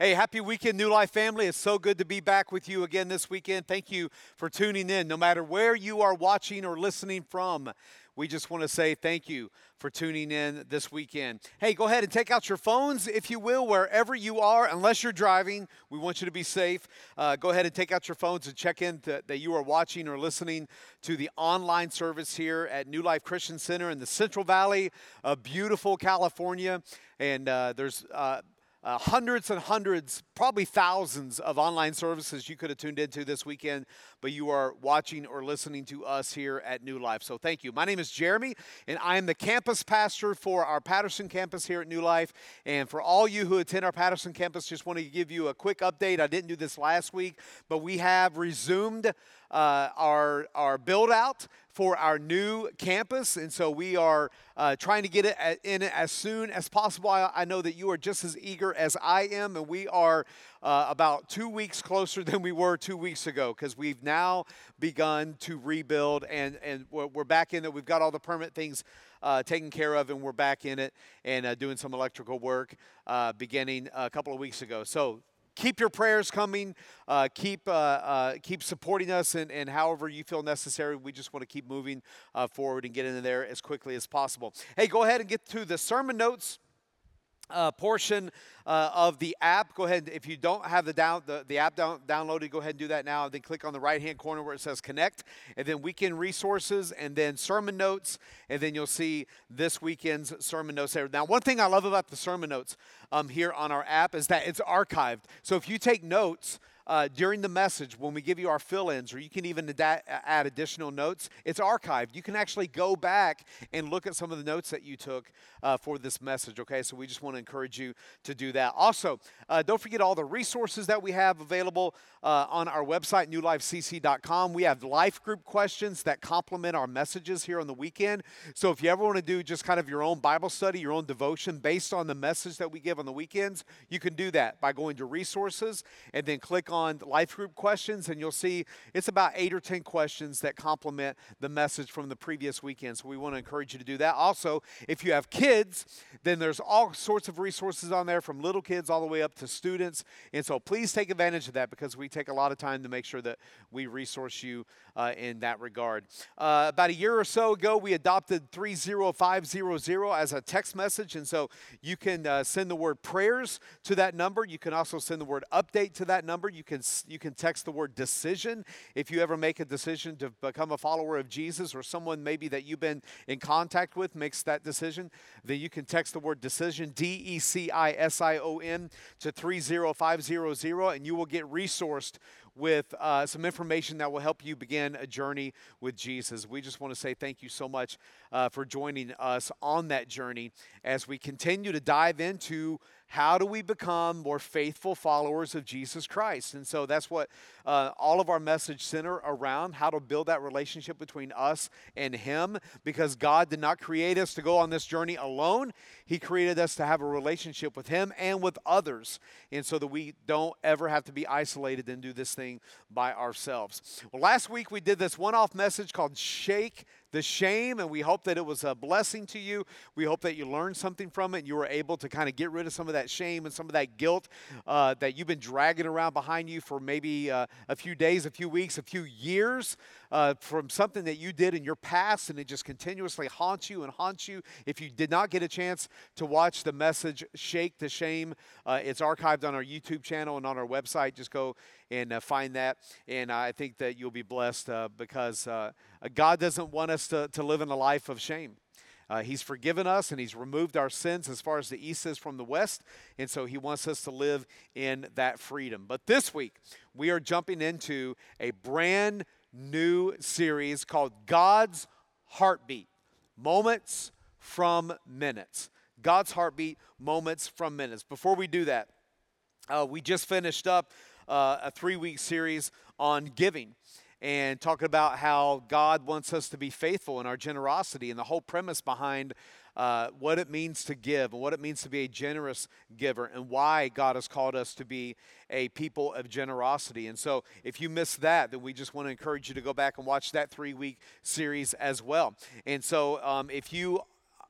Hey, happy weekend, New Life family. It's so good to be back with you again this weekend. Thank you for tuning in. No matter where you are watching or listening from, we just want to say thank you for tuning in this weekend. Hey, go ahead and take out your phones, if you will, wherever you are, unless you're driving. We want you to be safe. Uh, go ahead and take out your phones and check in to, that you are watching or listening to the online service here at New Life Christian Center in the Central Valley of beautiful California. And uh, there's uh, uh, hundreds and hundreds, probably thousands of online services you could have tuned into this weekend, but you are watching or listening to us here at New Life. So thank you. My name is Jeremy, and I am the campus pastor for our Patterson campus here at New Life. And for all you who attend our Patterson campus, just want to give you a quick update. I didn't do this last week, but we have resumed uh, our, our build out for our new campus. And so we are uh, trying to get it in as soon as possible. I, I, know that you are just as eager as I am, and we are uh, about two weeks closer than we were two weeks ago because we've now begun to rebuild and, and we're, we're back in it. We've got all the permit things uh, taken care of, and we're back in it and uh, doing some electrical work uh, beginning a couple of weeks ago. So keep your prayers coming. Uh, keep uh, uh, keep supporting us, and, and however you feel necessary. We just want to keep moving uh, forward and get into there as quickly as possible. Hey, go ahead and get to the sermon notes uh, portion uh, of the app. Go ahead, if you don't have the down the, the app down, downloaded, go ahead and do that now. And then click on the right hand corner where it says connect, and then weekend resources, and then sermon notes, and then you'll see this weekend's sermon notes there. Now, one thing I love about the sermon notes um, here on our app is that it's archived. So if you take notes, uh, during the message when we give you our fill ins, or you can even ad- add additional notes. It's archived. You can actually go back and look at some of the notes that you took uh, for this message, okay? So we just want to encourage you to do that. Also, uh, don't forget all the resources that we have available uh, on our website, newlifecc.com. We have life group questions that complement our messages here on the weekend. So if you ever want to do just kind of your own Bible study, your own devotion based on the message that we give on the weekends, you can do that by going to resources and then click on life group questions, and you'll see it's about eight or 10 questions that complement the message from the previous weekend. So we want to encourage you to do that. Also, if you have kids, then there's all sorts of resources on there from little kids all the way up to students. And so please take advantage of that because we take a lot of time to make sure that we resource you uh, in that regard. Uh, about a year or so ago, we adopted 30500 as a text message. And so you can uh, send the word prayers to that number. You can also send the word update to that number. You can, you can text the word decision if you ever make a decision to become a follower of Jesus or someone maybe that you've been in contact with makes that decision. Then you can text the word decision, D E C I S I O N, to 30500, and you will get resourced with uh, some information that will help you begin a journey with Jesus. We just want to say thank you so much uh, for joining us on that journey as we continue to dive into how do we become more faithful followers of Jesus Christ? And so that's what uh, all of our message center around how to build that relationship between us and Him because God did not create us to go on this journey alone. He created us to have a relationship with Him and with others. And so that we don't ever have to be isolated and do this thing by ourselves. Well, last week we did this one off message called Shake the shame, and we hope that it was a blessing to you. We hope that you learned something from it and you were able to kind of get rid of some of that shame and some of that guilt uh, that you've been dragging around behind you for maybe uh, a few days, a few weeks, a few years uh, from something that you did in your past, and it just continuously haunts you and haunts you. If you did not get a chance to watch the message Shake the Shame, uh, it's archived on our YouTube channel and on our website. Just go and uh, find that. And I think that you'll be blessed uh, because uh, God doesn't want us to, to live in a life of shame. Uh, he's forgiven us and He's removed our sins as far as the east is from the west. And so He wants us to live in that freedom. But this week, we are jumping into a brand new series called God's Heartbeat Moments from Minutes. God's Heartbeat Moments from Minutes. Before we do that, uh, we just finished up uh, a three week series on giving and talking about how God wants us to be faithful in our generosity and the whole premise behind uh, what it means to give and what it means to be a generous giver and why God has called us to be a people of generosity. And so, if you missed that, then we just want to encourage you to go back and watch that three week series as well. And so, um, if you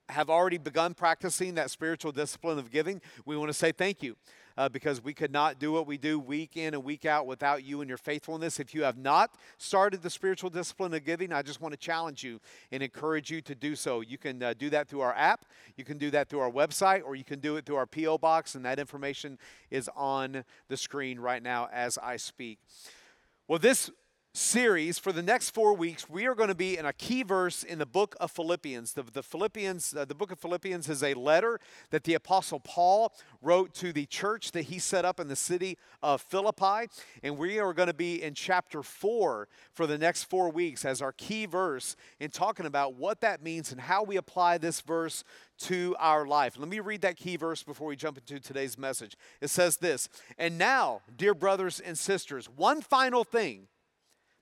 have already begun practicing that spiritual discipline of giving, we want to say thank you uh, because we could not do what we do week in and week out without you and your faithfulness. If you have not started the spiritual discipline of giving, I just want to challenge you and encourage you to do so. You can uh, do that through our app, you can do that through our website, or you can do it through our P.O. box, and that information is on the screen right now as I speak. Well, this series for the next four weeks, we are going to be in a key verse in the book of Philippians. The, the Philippians, uh, the book of Philippians is a letter that the apostle Paul wrote to the church that he set up in the city of Philippi, and we are going to be in chapter four for the next four weeks as our key verse in talking about what that means and how we apply this verse to our life. Let me read that key verse before we jump into today's message. It says this, and now, dear brothers and sisters, one final thing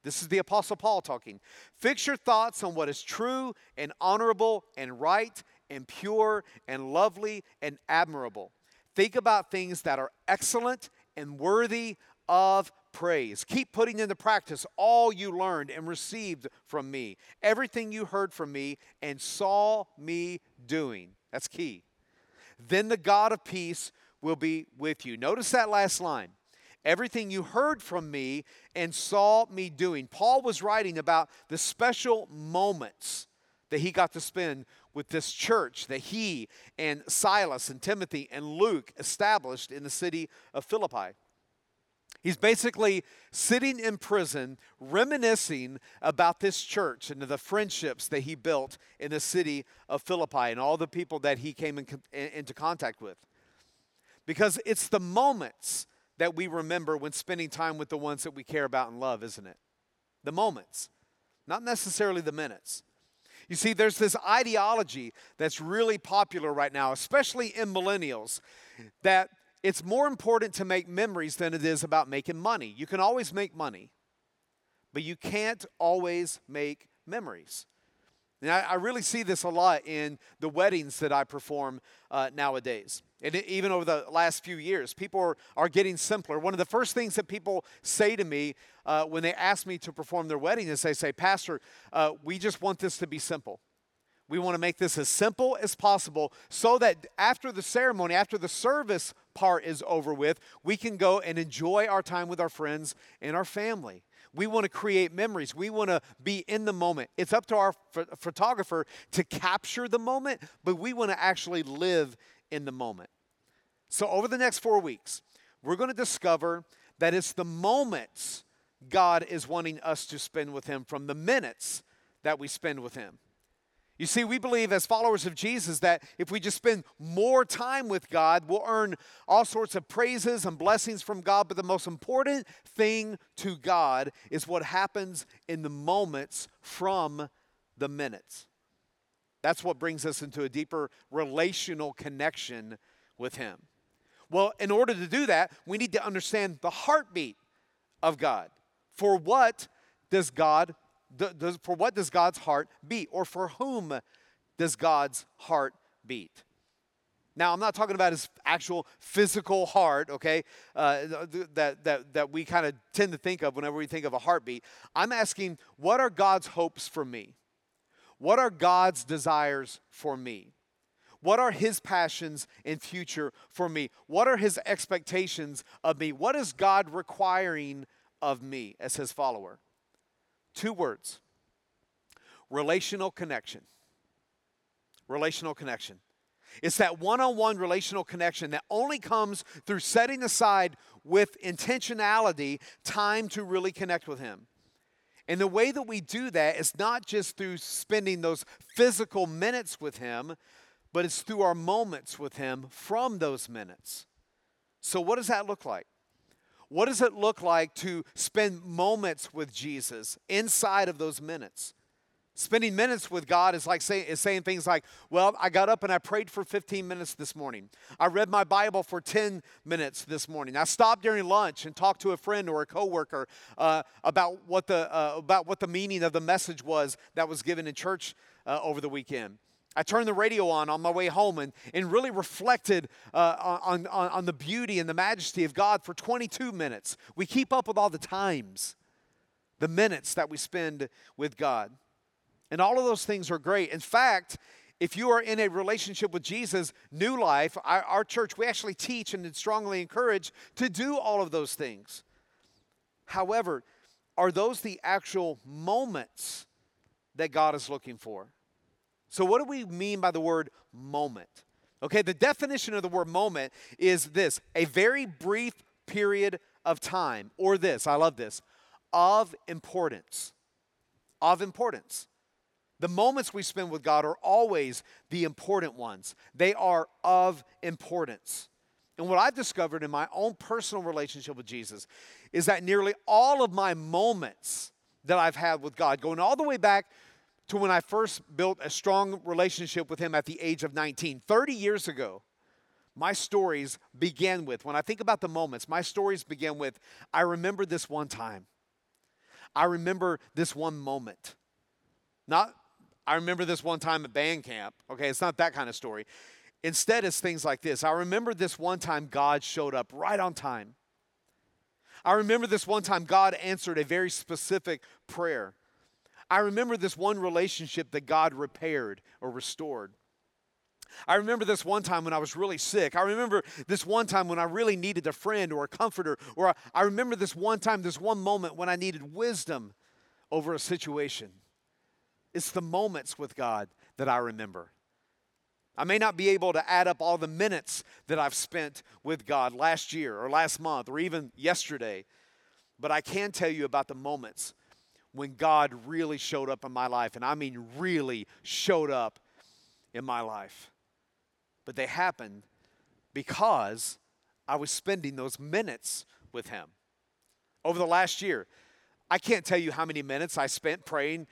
this is the Apostle Paul talking. Fix your thoughts on what is true and honorable and right and pure and lovely and admirable. Think about things that are excellent and worthy of praise. Keep putting into practice all you learned and received from me, everything you heard from me and saw me doing. That's key. Then the God of peace will be with you. Notice that last line everything you heard from me and saw me doing. Paul was writing about the special moments that he got to spend with this church that he and Silas and Timothy and Luke established in the city of Philippi. He's basically sitting in prison, reminiscing about this church and the friendships that he built in the city of Philippi and all the people that he came in, into contact with. Because it's the moments that we remember when spending time with the ones that we care about and love, isn't it? The moments, not necessarily the minutes. You see, there's this ideology that's really popular right now, especially in millennials, that it's more important to make memories than it is about making money. You can always make money, but you can't always make memories. And I, I really see this a lot in the weddings that I perform uh, nowadays. And even over the last few years, people are, are getting simpler. One of the first things that people say to me uh, when they ask me to perform their wedding is they say, Pastor, uh, we just want this to be simple. We want to make this as simple as possible so that after the ceremony, after the service part is over with, we can go and enjoy our time with our friends and our family. We want to create memories. We want to be in the moment. It's up to our photographer to capture the moment, but we want to actually live in the moment. So, over the next four weeks, we're going to discover that it's the moments God is wanting us to spend with Him from the minutes that we spend with Him. You see, we believe as followers of Jesus that if we just spend more time with God, we'll earn all sorts of praises and blessings from God. But the most important thing to God is what happens in the moments from the minutes. That's what brings us into a deeper relational connection with Him. Well, in order to do that, we need to understand the heartbeat of God. For what does God for what does God's heart beat? Or for whom does God's heart beat? Now, I'm not talking about his actual physical heart, okay, uh, that, that, that we kind of tend to think of whenever we think of a heartbeat. I'm asking, what are God's hopes for me? What are God's desires for me? What are his passions and future for me? What are his expectations of me? What is God requiring of me as his follower? Two words relational connection. Relational connection. It's that one on one relational connection that only comes through setting aside with intentionality time to really connect with Him. And the way that we do that is not just through spending those physical minutes with Him, but it's through our moments with Him from those minutes. So, what does that look like? What does it look like to spend moments with Jesus inside of those minutes? Spending minutes with God is like say, is saying things like, Well, I got up and I prayed for 15 minutes this morning. I read my Bible for 10 minutes this morning. I stopped during lunch and talked to a friend or a coworker uh, about, what the, uh, about what the meaning of the message was that was given in church uh, over the weekend. I turned the radio on on my way home and, and really reflected uh, on, on, on the beauty and the majesty of God for 22 minutes. We keep up with all the times, the minutes that we spend with God. And all of those things are great. In fact, if you are in a relationship with Jesus, new life, our, our, church, we actually teach and strongly encourage to do all of those things. However, are those the actual moments that God is looking for? So, what do we mean by the word moment? Okay, the definition of the word moment is this a very brief period of time, or this, I love this, of importance. Of importance. The moments we spend with God are always the important ones, they are of importance. And what I've discovered in my own personal relationship with Jesus is that nearly all of my moments that I've had with God, going all the way back to when I first built a strong relationship with Him at the age of 19, 30 years ago, my stories began with, when I think about the moments, my stories begin with, I remember this one time. I remember this one moment. Not I remember this one time at band camp. Okay, it's not that kind of story. Instead, it's things like this. I remember this one time God showed up right on time. I remember this one time God answered a very specific prayer. I remember this one relationship that God repaired or restored. I remember this one time when I was really sick. I remember this one time when I really needed a friend or a comforter. Or I remember this one time, this one moment when I needed wisdom over a situation. It's the moments with God that I remember. I may not be able to add up all the minutes that I've spent with God last year or last month or even yesterday, but I can tell you about the moments when God really showed up in my life. And I mean, really showed up in my life. But they happened because I was spending those minutes with Him. Over the last year, I can't tell you how many minutes I spent praying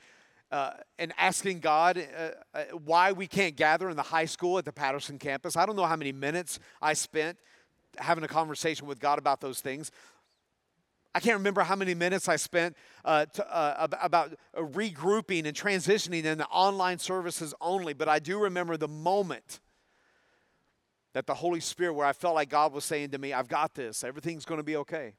uh, and asking God uh, uh, why we can't gather in the high school at the Patterson campus. I don't know how many minutes I spent having a conversation with God about those things. I can't remember how many minutes I spent uh, to, uh, about regrouping and transitioning in the online services only, but I do remember the moment that the Holy Spirit, where I felt like God was saying to me, I've got this, everything's going to be okay.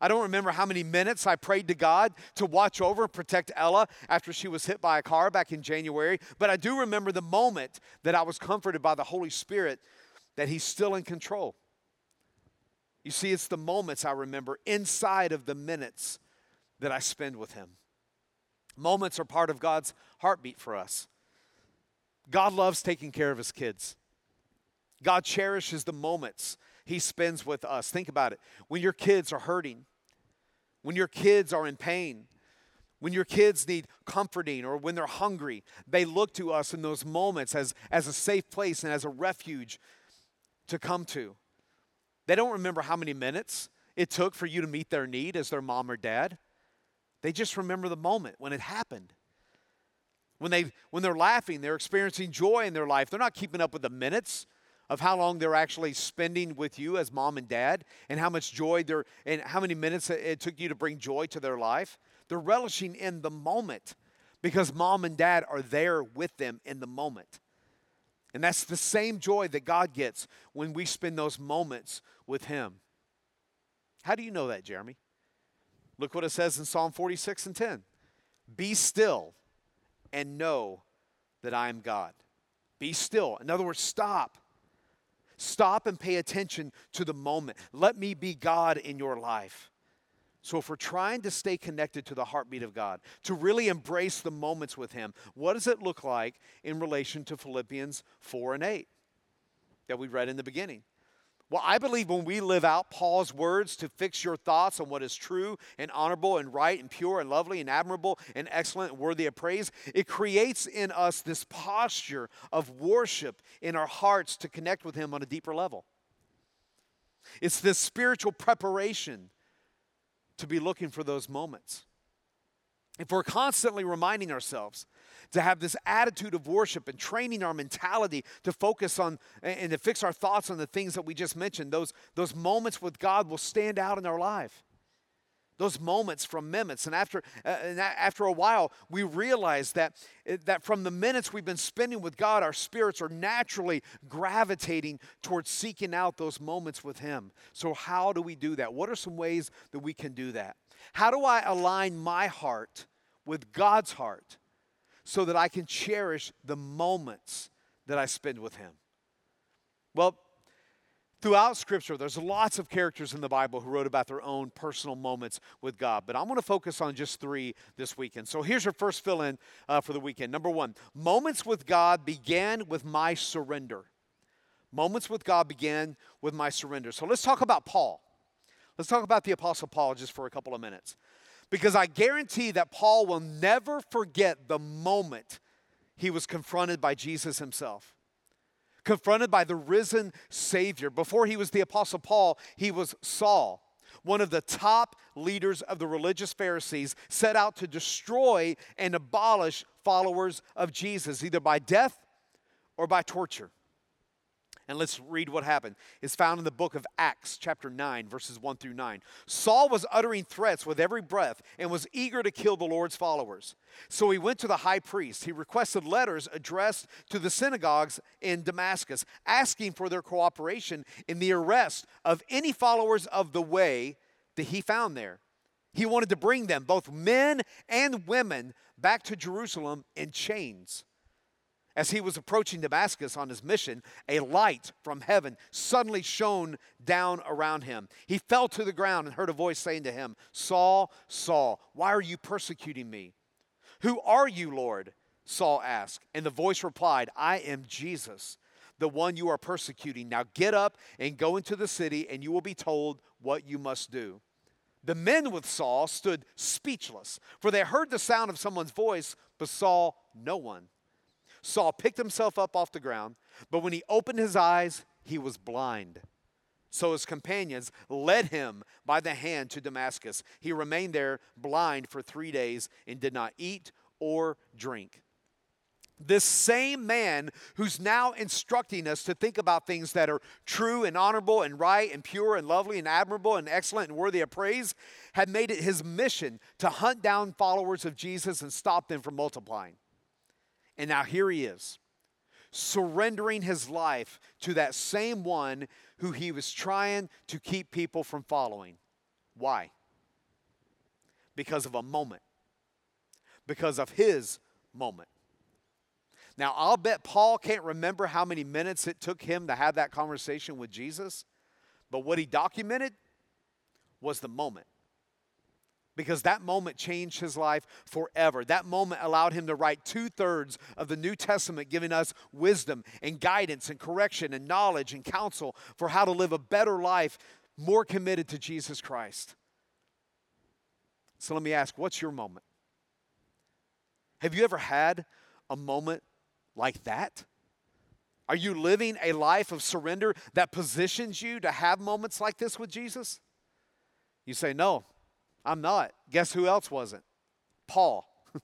I don't remember how many minutes I prayed to God to watch over and protect Ella after she was hit by a car back in January, but I do remember the moment that I was comforted by the Holy Spirit that He's still in control. You see, it's the moments I remember inside of the minutes that I spend with Him. Moments are part of God's heartbeat for us. God loves taking care of His kids. God cherishes the moments he spends with us. Think about it. When your kids are hurting, when your kids are in pain, when your kids need comforting or when they're hungry, they look to us in those moments as, as a safe place and as a refuge to come to. They don't remember how many minutes it took for you to meet their need as their mom or dad. They just remember the moment when it happened. When, they, when they're laughing, they're experiencing joy in their life. They're not keeping up with the minutes of how long they're actually spending with you as mom and dad and how much joy they're and how many minutes it took you to bring joy to their life. They're relishing in the moment because mom and dad are there with them in the moment. And that's the same joy that God gets when we spend those moments with Him. How do you know that, Jeremy? Look what it says in Psalm 46 and 10 Be still and know that I am God. Be still. In other words, stop Stop and pay attention to the moment. Let me be God in your life. So, if we're trying to stay connected to the heartbeat of God, to really embrace the moments with Him, what does it look like in relation to Philippians 4 and 8 that we read in the beginning? Well, I believe when we live out Paul's words to fix your thoughts on what is true and honorable and right and pure and lovely and admirable and excellent and worthy of praise, it creates in us this posture of worship in our hearts to connect with Him on a deeper level. It's this spiritual preparation to be looking for those moments. If we're constantly reminding ourselves to have this attitude of worship and training our mentality to focus on and to fix our thoughts on the things that we just mentioned, those, those moments with God will stand out in our life. Those moments from minutes. And after, uh, and after a while, we realize that, uh, that from the minutes we've been spending with God, our spirits are naturally gravitating towards seeking out those moments with Him. So, how do we do that? What are some ways that we can do that? How do I align my heart with God's heart? so that I can cherish the moments that I spend with Him? Well, throughout Scripture, there's lots of characters in the Bible who wrote about their own personal moments with God, but I'm going to focus on just three this weekend. So here's your first fill in uh, for the weekend. Number one, moments with God began with my surrender. Moments with God began with my surrender. So let's talk about Paul. Let's talk about the Apostle Paul just for a couple of minutes. Because I guarantee that Paul will never forget the moment he was confronted by Jesus himself confronted by the risen Savior. Before he was the Apostle Paul, he was Saul, one of the top leaders of the religious Pharisees, set out to destroy and abolish followers of Jesus, either by death or by torture. And let's read what happened. It's found in the book of Acts, chapter 9, verses 1 through 9. Saul was uttering threats with every breath and was eager to kill the Lord's followers. So he went to the high priest. He requested letters addressed to the synagogues in Damascus, asking for their cooperation in the arrest of any followers of the way that he found there. He wanted to bring them, both men and women, back to Jerusalem in chains. As he was approaching Damascus on his mission, a light from heaven suddenly shone down around him. He fell to the ground and heard a voice saying to him, Saul, Saul, why are you persecuting me? Who are you, Lord? Saul asked. And the voice replied, I am Jesus, the one you are persecuting. Now get up and go into the city, and you will be told what you must do. The men with Saul stood speechless, for they heard the sound of someone's voice, but saw no one. Saul picked himself up off the ground, but when he opened his eyes, he was blind. So his companions led him by the hand to Damascus. He remained there blind for three days and did not eat or drink. This same man who's now instructing us to think about things that are true and honorable and right and pure and lovely and admirable and excellent and worthy of praise had made it his mission to hunt down followers of Jesus and stop them from multiplying. And now here he is, surrendering his life to that same one who he was trying to keep people from following. Why? Because of a moment, because of his moment. Now, I'll bet Paul can't remember how many minutes it took him to have that conversation with Jesus, but what he documented was the moment because that moment changed his life forever. That moment allowed him to write two thirds of the New Testament, giving us wisdom and guidance and correction and knowledge and counsel for how to live a better life, more committed to Jesus Christ. So let me ask what's your moment? Have you ever had a moment like that? Are you living a life of surrender that positions you to have moments like this with Jesus? You say, No, I'm not. Guess who else wasn't? Paul.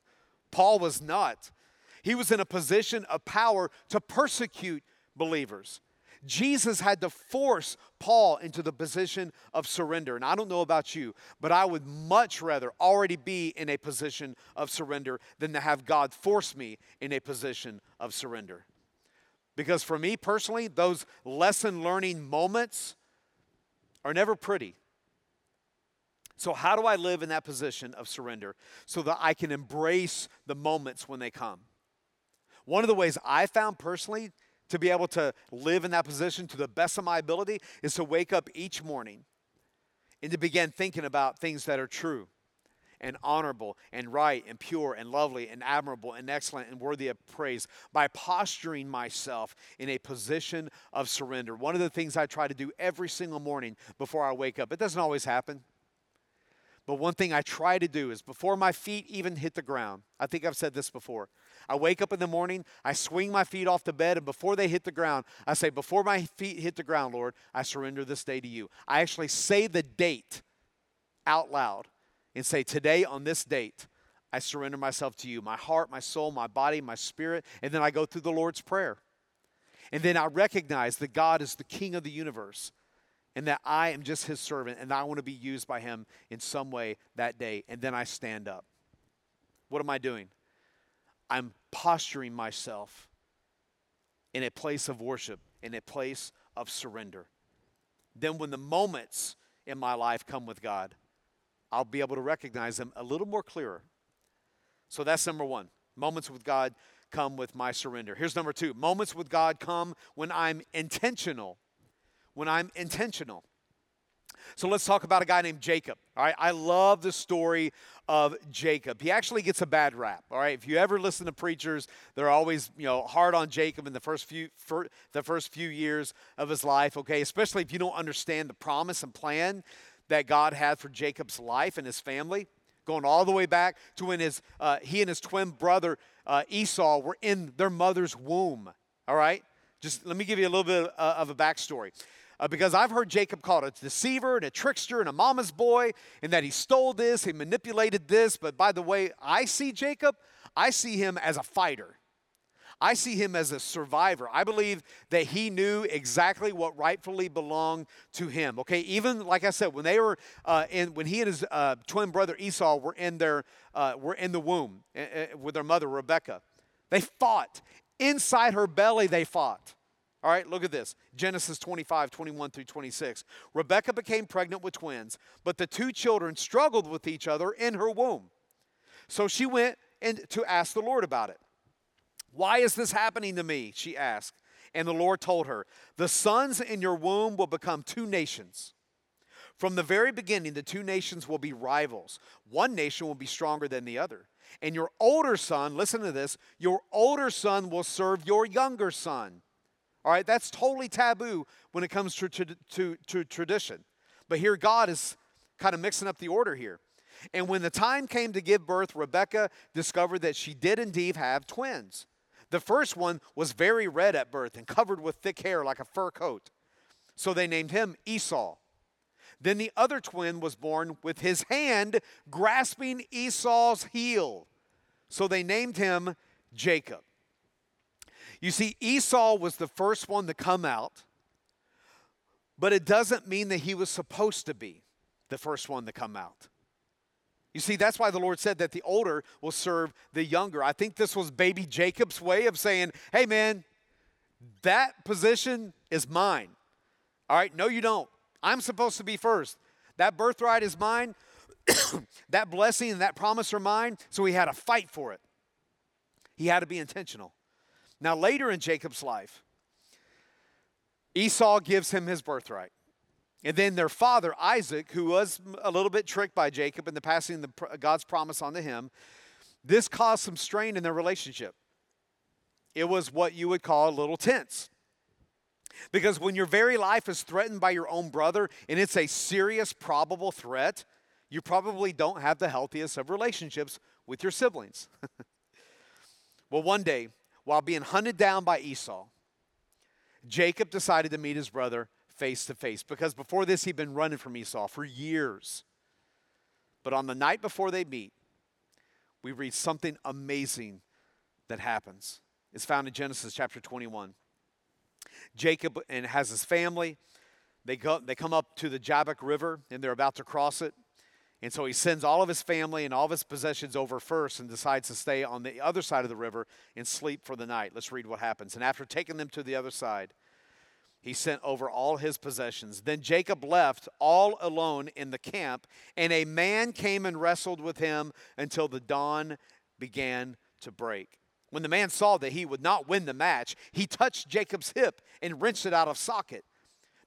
Paul was not. He was in a position of power to persecute believers. Jesus had to force Paul into the position of surrender. And I don't know about you, but I would much rather already be in a position of surrender than to have God force me in a position of surrender. Because for me personally, those lesson learning moments are never pretty. So, how do I live in that position of surrender so that I can embrace the moments when they come? One of the ways I found personally to be able to live in that position to the best of my ability is to wake up each morning and to begin thinking about things that are true and honorable and right and pure and lovely and admirable and excellent and worthy of praise by posturing myself in a position of surrender. One of the things I try to do every single morning before I wake up, it doesn't always happen. But one thing I try to do is before my feet even hit the ground, I think I've said this before. I wake up in the morning, I swing my feet off the bed, and before they hit the ground, I say, Before my feet hit the ground, Lord, I surrender this day to you. I actually say the date out loud and say, Today on this date, I surrender myself to you, my heart, my soul, my body, my spirit. And then I go through the Lord's Prayer. And then I recognize that God is the King of the universe and that I am just his servant and I want to be used by him in some way that day. And then I stand up. What am I doing? I'm posturing myself in a place of worship, in a place of surrender. Then, when the moments in my life come with God, I'll be able to recognize them a little more clearer. So that's number one Moments with God come with my surrender. Here's number two moments with God come when I'm intentional. When I'm intentional. So let's talk about a guy named Jacob. All right, I love the story of Jacob. He actually gets a bad rap. All right, if you ever listen to preachers, they're always you know hard on Jacob in the first few for the first few years of his life. Okay, especially if you don't understand the promise and plan that God had for Jacob's life and his family, going all the way back to when his uh, he and his twin brother uh, Esau were in their mother's womb. All right, just let me give you a little bit uh, of a backstory uh, because I've heard Jacob called a deceiver and a trickster and a mama's boy, and that he stole this, he manipulated this. But by the way, I see Jacob, I see him as a fighter. I see him as a survivor. I believe that he knew exactly what rightfully belonged to him. Okay, even like I said, when they were uh, in, when he and his uh, twin brother Esau were in their, uh, were in the womb uh, with their mother Rebecca, they fought inside her belly. They fought. All right, look at this Genesis 25, 21 through 26. Rebecca became pregnant with twins, but the two children struggled with each other in her womb. So she went and to ask the Lord about it. Why is this happening to me? She asked. And the Lord told her, The sons in your womb will become two nations. From the very beginning, the two nations will be rivals. One nation will be stronger than the other. And your older son, listen to this, your older son will serve your younger son. All right, that's totally taboo when it comes to, to, to, to tradition. But here, God is kind of mixing up the order here. And when the time came to give birth, Rebecca discovered that she did indeed have twins. The first one was very red at birth and covered with thick hair like a fur coat. So they named him Esau. Then the other twin was born with his hand grasping Esau's heel. So they named him Jacob. You see, Esau was the first one to come out, but it doesn't mean that he was supposed to be the first one to come out. You see, that's why the Lord said that the older will serve the younger. I think this was baby Jacob's way of saying, hey, man, that position is mine. All right, no, you don't. I'm supposed to be first. That birthright is mine. that blessing and that promise are mine. So he had to fight for it. He had to be intentional. Now, later in Jacob's life, Esau gives him his birthright. And then their father, Isaac, who was a little bit tricked by Jacob in the passing of God's promise onto him, this caused some strain in their relationship. It was what you would call a little tense. Because when your very life is threatened by your own brother and it's a serious, probable threat, you probably don't have the healthiest of relationships with your siblings. well, one day, while being hunted down by Esau, Jacob decided to meet his brother face to face because before this he'd been running from Esau for years. But on the night before they meet, we read something amazing that happens. It's found in Genesis chapter 21. Jacob and has his family. They go they come up to the Jabbok River and they're about to cross it. And so he sends all of his family and all of his possessions over first and decides to stay on the other side of the river and sleep for the night. Let's read what happens. And after taking them to the other side, he sent over all his possessions. Then Jacob left all alone in the camp, and a man came and wrestled with him until the dawn began to break. When the man saw that he would not win the match, he touched Jacob's hip and wrenched it out of socket.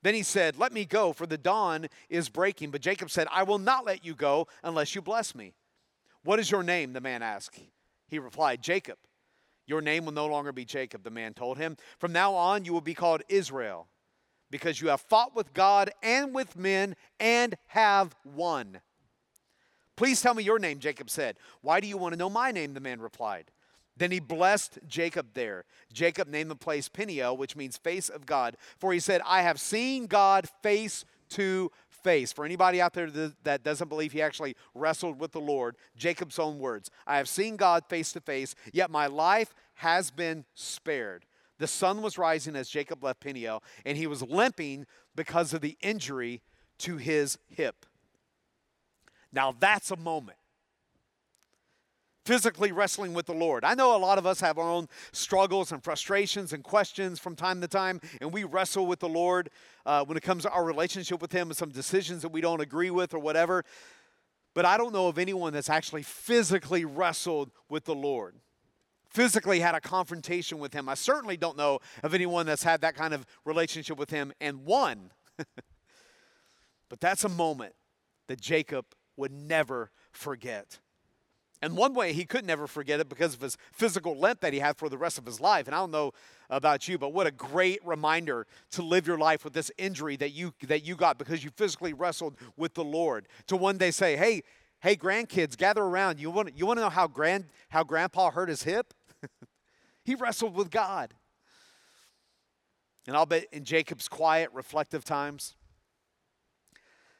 Then he said, Let me go, for the dawn is breaking. But Jacob said, I will not let you go unless you bless me. What is your name? The man asked. He replied, Jacob. Your name will no longer be Jacob, the man told him. From now on, you will be called Israel, because you have fought with God and with men and have won. Please tell me your name, Jacob said. Why do you want to know my name? The man replied. Then he blessed Jacob there. Jacob named the place Peniel, which means face of God, for he said, I have seen God face to face. For anybody out there that doesn't believe he actually wrestled with the Lord, Jacob's own words I have seen God face to face, yet my life has been spared. The sun was rising as Jacob left Peniel, and he was limping because of the injury to his hip. Now that's a moment physically wrestling with the Lord. I know a lot of us have our own struggles and frustrations and questions from time to time, and we wrestle with the Lord uh, when it comes to our relationship with Him and some decisions that we don't agree with or whatever. But I don't know of anyone that's actually physically wrestled with the Lord. physically had a confrontation with him. I certainly don't know of anyone that's had that kind of relationship with him and won. but that's a moment that Jacob would never forget. And one way he could never forget it because of his physical limp that he had for the rest of his life. And I don't know about you, but what a great reminder to live your life with this injury that you that you got because you physically wrestled with the Lord. To one day say, "Hey, hey grandkids, gather around. You want you want to know how grand how grandpa hurt his hip? he wrestled with God." And I'll bet in Jacob's quiet, reflective times,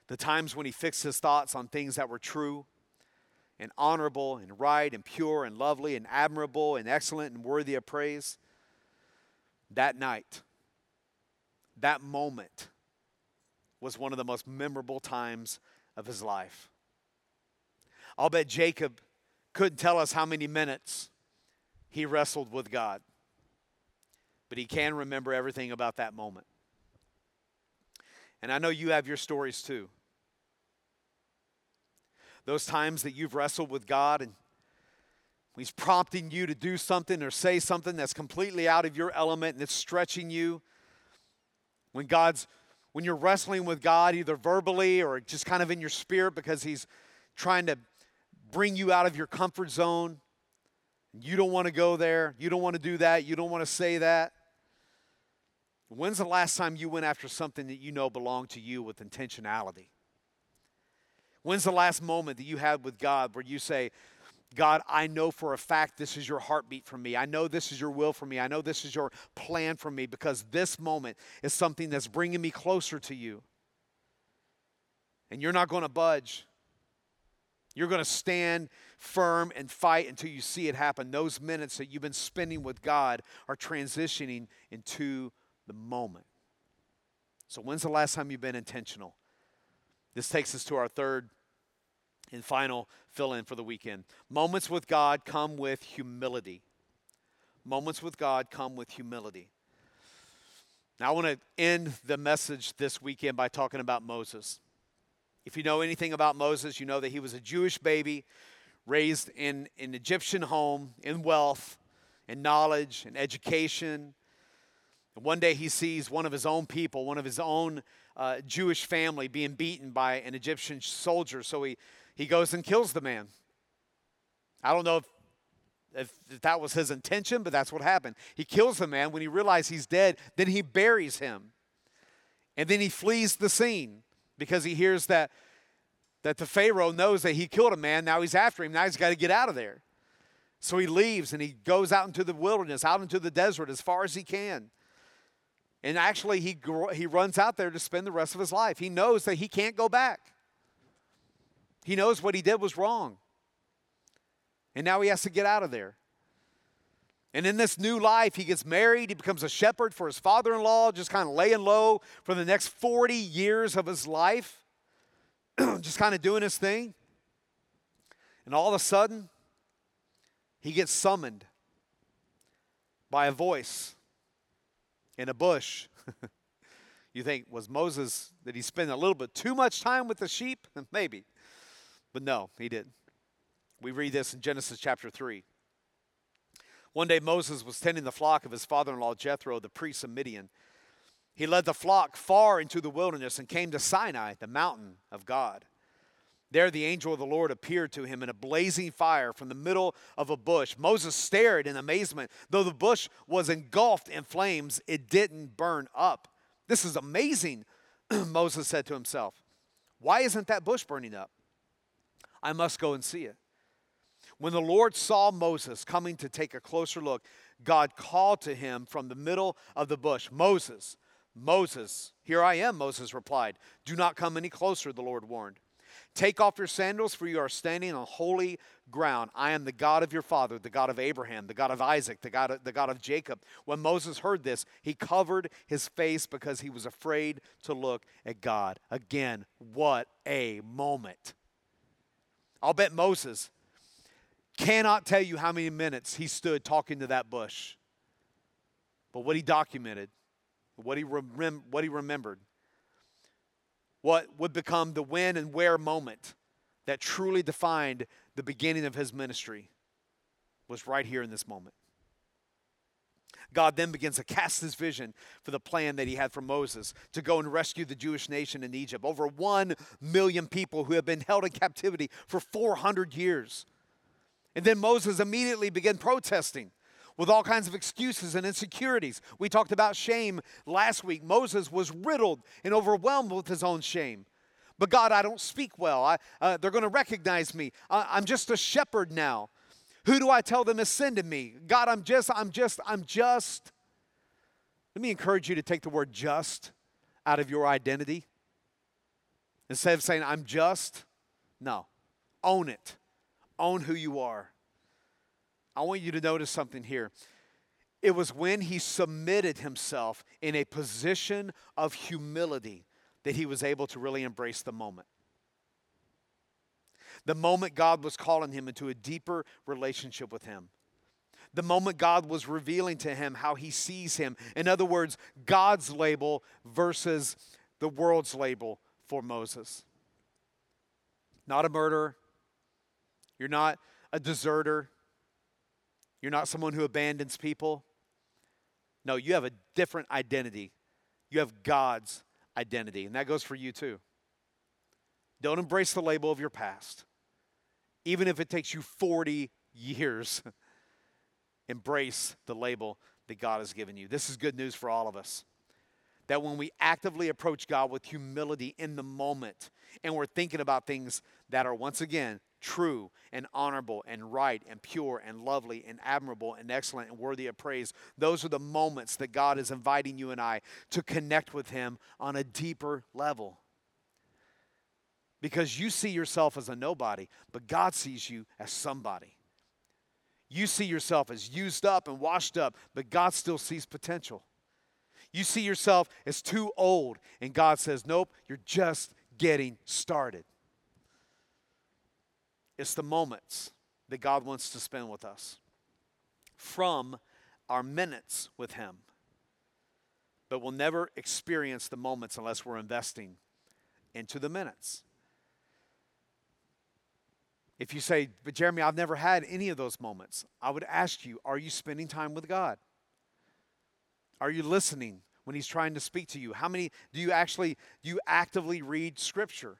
the times when he fixed his thoughts on things that were true and honorable and right and pure and lovely and admirable and excellent and worthy of praise, that night, that moment was one of the most memorable times of his life. I'll bet Jacob couldn't tell us how many minutes he wrestled with God, but he can remember everything about that moment. And I know you have your stories too those times that you've wrestled with God and He's prompting you to do something or say something that's completely out of your element and it's stretching you. When God's when you're wrestling with God either verbally or just kind of in your spirit because he's trying to bring you out of your comfort zone. You don't want to go there. You don't want to do that. You don't want to say that. When's the last time you went after something that you know belonged to you with intentionality? When's the last moment that you had with God where you say, God, I know for a fact this is your heartbeat for me. I know this is your will for me. I know this is your plan for me because this moment is something that's bringing me closer to you. And you're not going to budge. You're going to stand firm and fight until you see it happen. Those minutes that you've been spending with God are transitioning into the moment. So, when's the last time you've been intentional? This takes us to our third and final fill in for the weekend. Moments with God come with humility. Moments with God come with humility. Now, I want to end the message this weekend by talking about Moses. If you know anything about Moses, you know that he was a Jewish baby raised in an Egyptian home in wealth and knowledge and education. And one day he sees one of his own people, one of his own uh, Jewish family, being beaten by an Egyptian soldier. So he he goes and kills the man. I don't know if, if, if, that was his intention, but that's what happened. He kills the man. When he realizes he's dead, then he buries him. And then he flees the scene because he hears that, that the Pharaoh knows that he killed a man. Now he's after him. Now he's got to get out of there. So he leaves and he goes out into the wilderness, out into the desert as far as he can. And actually, he, he runs out there to spend the rest of his life. He knows that he can't go back. He knows what he did was wrong. And now he has to get out of there. And in this new life, he gets married. He becomes a shepherd for his father in law, just kind of laying low for the next 40 years of his life, just kind of doing his thing. And all of a sudden, he gets summoned by a voice in a bush. you think, was Moses, did he spend a little bit too much time with the sheep? Maybe. But no, he didn't. We read this in Genesis chapter 3. One day Moses was tending the flock of his father in law Jethro, the priest of Midian. He led the flock far into the wilderness and came to Sinai, the mountain of God. There the angel of the Lord appeared to him in a blazing fire from the middle of a bush. Moses stared in amazement. Though the bush was engulfed in flames, it didn't burn up. This is amazing, Moses said to himself. Why isn't that bush burning up? I must go and see it. When the Lord saw Moses coming to take a closer look, God called to him from the middle of the bush Moses, Moses, here I am, Moses replied. Do not come any closer, the Lord warned. Take off your sandals, for you are standing on holy ground. I am the God of your father, the God of Abraham, the God of Isaac, the God of, the God of Jacob. When Moses heard this, he covered his face because he was afraid to look at God. Again, what a moment. I'll bet Moses cannot tell you how many minutes he stood talking to that bush. But what he documented, what he, rem- what he remembered, what would become the when and where moment that truly defined the beginning of his ministry. was right here in this moment. God then begins to cast his vision for the plan that he had for Moses to go and rescue the Jewish nation in Egypt. Over 1 million people who have been held in captivity for 400 years. And then Moses immediately began protesting with all kinds of excuses and insecurities. We talked about shame last week. Moses was riddled and overwhelmed with his own shame. But God, I don't speak well. I, uh, they're going to recognize me. I, I'm just a shepherd now. Who do I tell them has sended me? God, I'm just, I'm just, I'm just. Let me encourage you to take the word just out of your identity. Instead of saying, I'm just, no, own it. Own who you are. I want you to notice something here. It was when he submitted himself in a position of humility that he was able to really embrace the moment the moment God was calling him into a deeper relationship with him. The moment God was revealing to him how he sees him. In other words, God's label versus the world's label for Moses. Not a murderer. You're not a deserter. You're not someone who abandons people. No, you have a different identity. You have God's identity, and that goes for you too. Don't embrace the label of your past even if it takes you 40 years. Embrace the label that God has given you. This is good news for all of us. That when we actively approach God with humility in the moment and we're thinking about things that are, once again, true and honorable and right and pure and lovely and admirable and excellent and worthy of praise, those are the moments that God is inviting you and I to connect with Him on a deeper level because you see yourself as a nobody, but God sees you as somebody. You see yourself as used up and washed up, but God still sees potential. You see yourself as too old, and God says, Nope, you're just getting started. It's the moments that God wants to spend with us from our minutes with Him. But we'll never experience the moments unless we're investing into the minutes. If you say, but Jeremy, I've never had any of those moments, I would ask you, are you spending time with God? Are you listening when He's trying to speak to you? How many do you actually, do you actively read Scripture?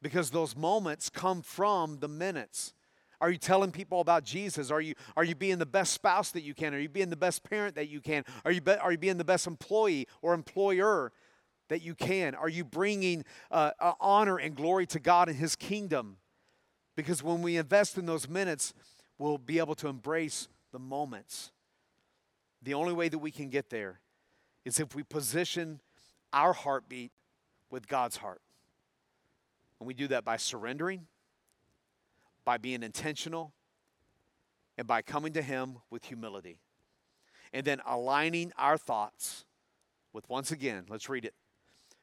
Because those moments come from the minutes. Are you telling people about Jesus? Are you, are you being the best spouse that you can? Are you being the best parent that you can? Are you, be, are you being the best employee or employer that you can? Are you bringing uh, uh, honor and glory to God and His kingdom? Because when we invest in those minutes, we'll be able to embrace the moments. The only way that we can get there is if we position our heartbeat with God's heart. And we do that by surrendering, by being intentional, and by coming to Him with humility. And then aligning our thoughts with, once again, let's read it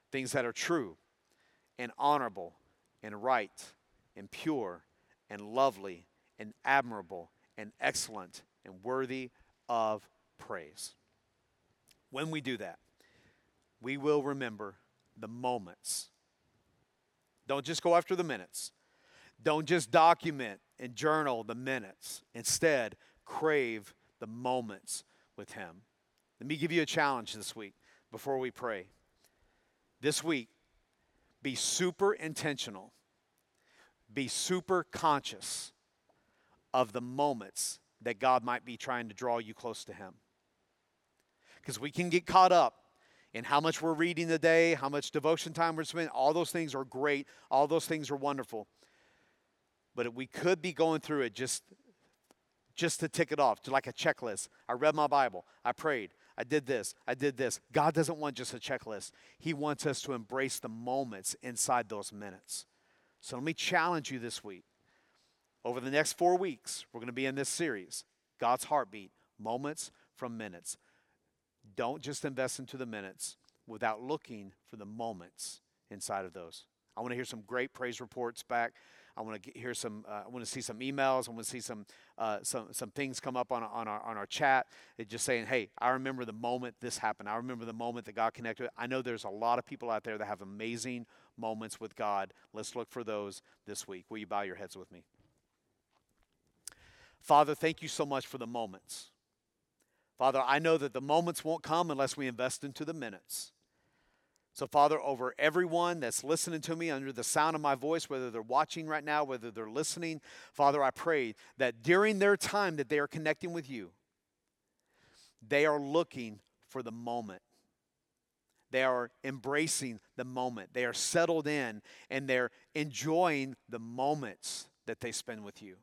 things that are true and honorable and right and pure and lovely and admirable and excellent and worthy of praise. When we do that, we will remember the moments. Don't just go after the minutes. Don't just document and journal the minutes. Instead, crave the moments with Him. Let me give you a challenge this week before we pray. This week, be super intentional be super conscious of the moments that God might be trying to draw you close to Him. Because we can get caught up in how much we're reading the day, how much devotion time we're spending. All those things are great, all those things are wonderful. But we could be going through it just, just to tick it off, to like a checklist. I read my Bible, I prayed, I did this, I did this. God doesn't want just a checklist, He wants us to embrace the moments inside those minutes. So let me challenge you this week. Over the next four weeks, we're going to be in this series God's Heartbeat Moments from Minutes. Don't just invest into the minutes without looking for the moments inside of those. I want to hear some great praise reports back. I want to hear some. Uh, I want to see some emails. I want to see some uh, some some things come up on on our on our chat. It just saying, "Hey, I remember the moment this happened. I remember the moment that God connected." I know there's a lot of people out there that have amazing moments with God. Let's look for those this week. Will you bow your heads with me? Father, thank you so much for the moments. Father, I know that the moments won't come unless we invest into the minutes. So, Father, over everyone that's listening to me under the sound of my voice, whether they're watching right now, whether they're listening, Father, I pray that during their time that they are connecting with you, they are looking for the moment. They are embracing the moment. They are settled in and they're enjoying the moments that they spend with you.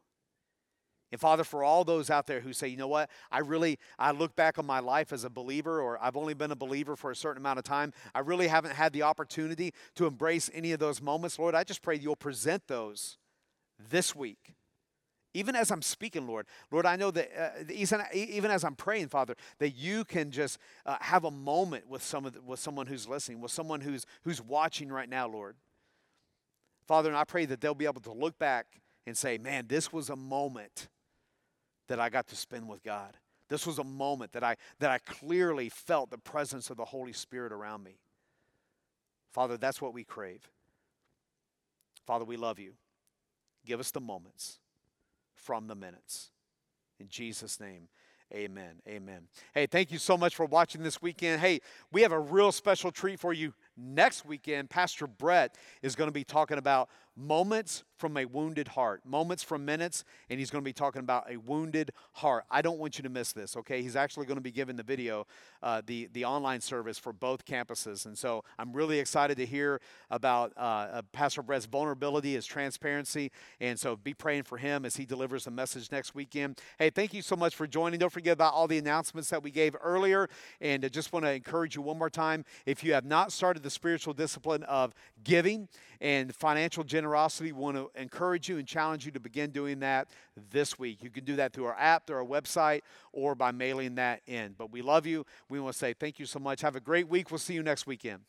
And Father, for all those out there who say, you know what, I really, I look back on my life as a believer, or I've only been a believer for a certain amount of time, I really haven't had the opportunity to embrace any of those moments, Lord, I just pray you'll present those this week. Even as I'm speaking, Lord, Lord, I know that uh, even as I'm praying, Father, that you can just uh, have a moment with some the, with someone who's listening, with someone who's who's watching right now, Lord. Father, and I pray that they'll be able to look back and say, "Man, this was a moment that I got to spend with God. This was a moment that I, that I clearly felt the presence of the Holy Spirit around me. Father, that's what we crave. Father, we love you. Give us the moments from the minutes. In Jesus' name, amen. Amen. Hey, thank you so much for watching this weekend. Hey, we have a real special treat for you next weekend. Pastor Brett is going to be talking about moments from a wounded heart, moments from minutes, and he's going to be talking about a wounded heart. I don't want you to miss this, okay? He's actually going to be giving the video, uh, the, the online service for both campuses. And so I'm really excited to hear about uh, uh, Pastor Brett's vulnerability, his transparency. And so be praying for him as he delivers the message next weekend. Hey, thank you so much for joining. Don't forget about all the announcements that we gave earlier. And I just want to encourage you one more time if you have not started the spiritual discipline of giving and financial generosity, we want to encourage you and challenge you to begin doing that this week. You can do that through our app, through our website, or by mailing that in. But we love you. We want to say thank you so much. Have a great week. We'll see you next weekend.